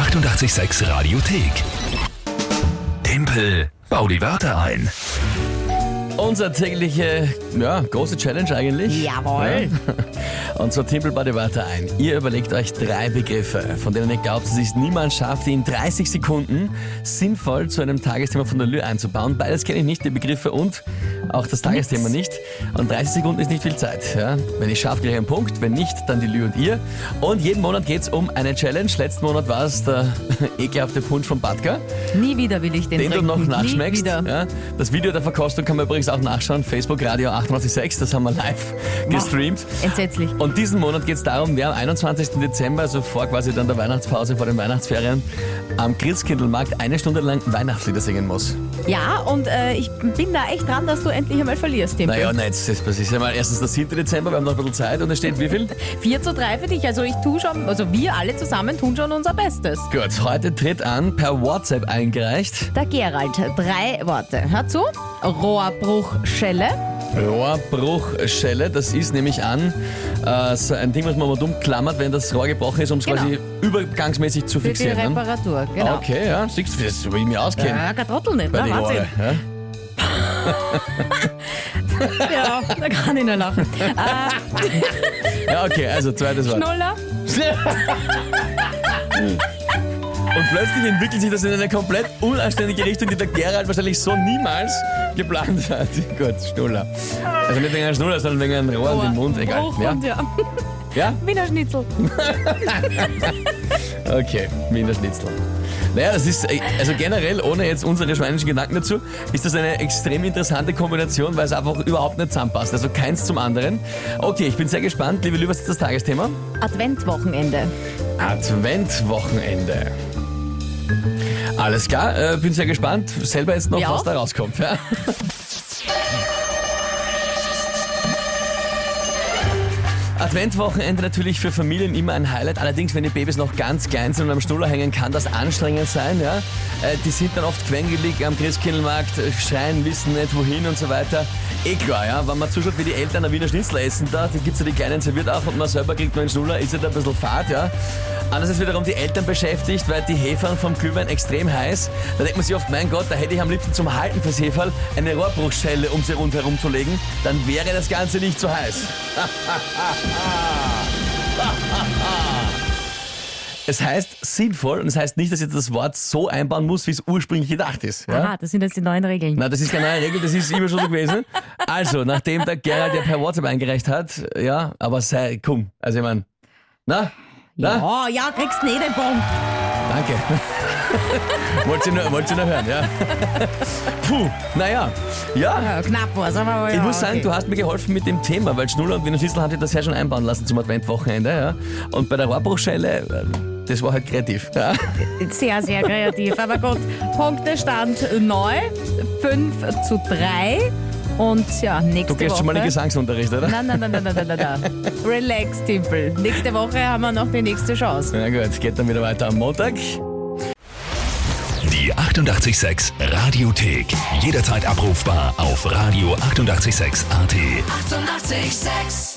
886 Radiothek. Tempel, bau die Wörter ein. Unsere tägliche, ja, große Challenge eigentlich. Jawohl. Ja. Und zwar Timpel bei die Wörter ein. Ihr überlegt euch drei Begriffe, von denen ihr glaubt, dass es niemand schafft, die in 30 Sekunden sinnvoll zu einem Tagesthema von der Lü einzubauen. Beides kenne ich nicht, die Begriffe und auch das Tagesthema nicht. Und 30 Sekunden ist nicht viel Zeit. Ja? Wenn ich schaffe, gleich einen Punkt. Wenn nicht, dann die Lü und ihr. Und jeden Monat geht es um eine Challenge. Letzten Monat war es der ekelhafte Punsch von Badka, Nie wieder will ich den den du trinken. noch Nie nachschmeckst. wieder. Ja? Das Video der Verkostung kann man übrigens auch nachschauen. Facebook Radio 886, das haben wir live gestreamt. Entsetzlich. Und diesen Monat geht es darum, wer am 21. Dezember, also vor quasi dann der Weihnachtspause, vor den Weihnachtsferien, am Christkindlmarkt eine Stunde lang Weihnachtslieder singen muss. Ja, und äh, ich bin da echt dran, dass du endlich einmal verlierst, Tim. Naja, nein, jetzt das ist ja mal erstens der 7. Dezember, wir haben noch ein bisschen Zeit und es steht wie viel? 4 zu 3 für dich. Also ich tue schon, also wir alle zusammen tun schon unser Bestes. Gut, heute tritt an, per WhatsApp eingereicht, Der Gerald, drei Worte. Hör zu. Rohrbruchschelle. Rohrbruchschelle, das ist nämlich an äh, so ein Ding, was man mal dumm klammert, wenn das Rohr gebrochen ist, um es Genau. quasi übergangsmäßig zu Für die fixieren. Ne? Reparatur, genau. Okay, ja, siehst du, das will ich mir auskennen. Ja, kein Trottel nicht, ne? Wahnsinn. Rohre, ja? Ja, da kann ich nur lachen. Äh, ja, okay, also zweites Wort. Schnuller. Und plötzlich entwickelt sich das in eine komplett unanständige Richtung, die der Gerald wahrscheinlich so niemals geplant hat. Gut, Schnuller. Also nicht wegen einem Schnuller, sondern wegen einem Rohr in den Mund, egal. Bruch Ja? ja. ja? Wiener Schnitzel. Okay, Wiener Schnitzel. Naja, das ist, äh, also generell, ohne jetzt unsere schweinischen Gedanken dazu, ist das eine extrem interessante Kombination, weil es einfach überhaupt nicht zusammenpasst. Also keins zum anderen. Okay, ich bin sehr gespannt. Liebe Lü, was ist das Tagesthema? Adventwochenende. Adventwochenende. Alles klar, äh, bin sehr gespannt. Selber jetzt noch, Wir was da rauskommt. Ja? Adventwochenende natürlich für Familien immer ein Highlight. Allerdings, wenn die Babys noch ganz klein sind und am Schnuller hängen, kann das anstrengend sein. Ja? Äh, die sind dann oft quengelig am Christkindlmarkt, äh, schreien, wissen nicht wohin und so weiter. Eh klar, ja, wenn man zuschaut, wie die Eltern ein Wiener Schnitzel essen, da gibt es ja die Kleinen serviert auch und man selber kriegt nur einen Schnuller, ist ja da ein bisschen fad, ja. Anders ist wiederum die Eltern beschäftigt, weil die Hefern vom Glühwein extrem heiß. Da denkt man sich oft, mein Gott, da hätte ich am liebsten zum Halten fürs Heferl eine Rohrbruchschelle, um sie rundherum zu legen. Dann wäre das Ganze nicht so heiß. Es heißt sinnvoll und es heißt nicht, dass ich das Wort so einbauen muss, wie es ursprünglich gedacht ist. Ja? Aha, das sind jetzt die neuen Regeln. Na, das ist keine neue Regel, das ist immer schon so gewesen. Also, nachdem der Gerald ja per WhatsApp eingereicht hat, ja, aber sei, komm, also ich meine, na, na, Oh, ja, kriegst nicht den Punkt. Danke. Wollte nur, wollte nur hören, ja. Puh, naja, ja. Ja, knapp war's, aber Ich ja, muss sagen, okay. du hast mir geholfen mit dem Thema, weil Schnuller und Wiener Schnitzel haben sich das ja schon einbauen lassen zum Adventwochenende, ja. Und bei der Rohrbruchschelle, äh, das war halt kreativ. Ja. Sehr, sehr kreativ. Aber gut, Punktestand neu, 5 zu 3. Und ja, nächste Du gehst Woche. schon mal in Gesangsunterricht, oder? Nein, nein, nein, nein, nein, nein, nein, nein. Relax, Timpel. Nächste Woche haben wir noch die nächste Chance. Na gut, geht dann wieder weiter am Montag. Die 886 Radiothek. Jederzeit abrufbar auf radio886.at. 886! 886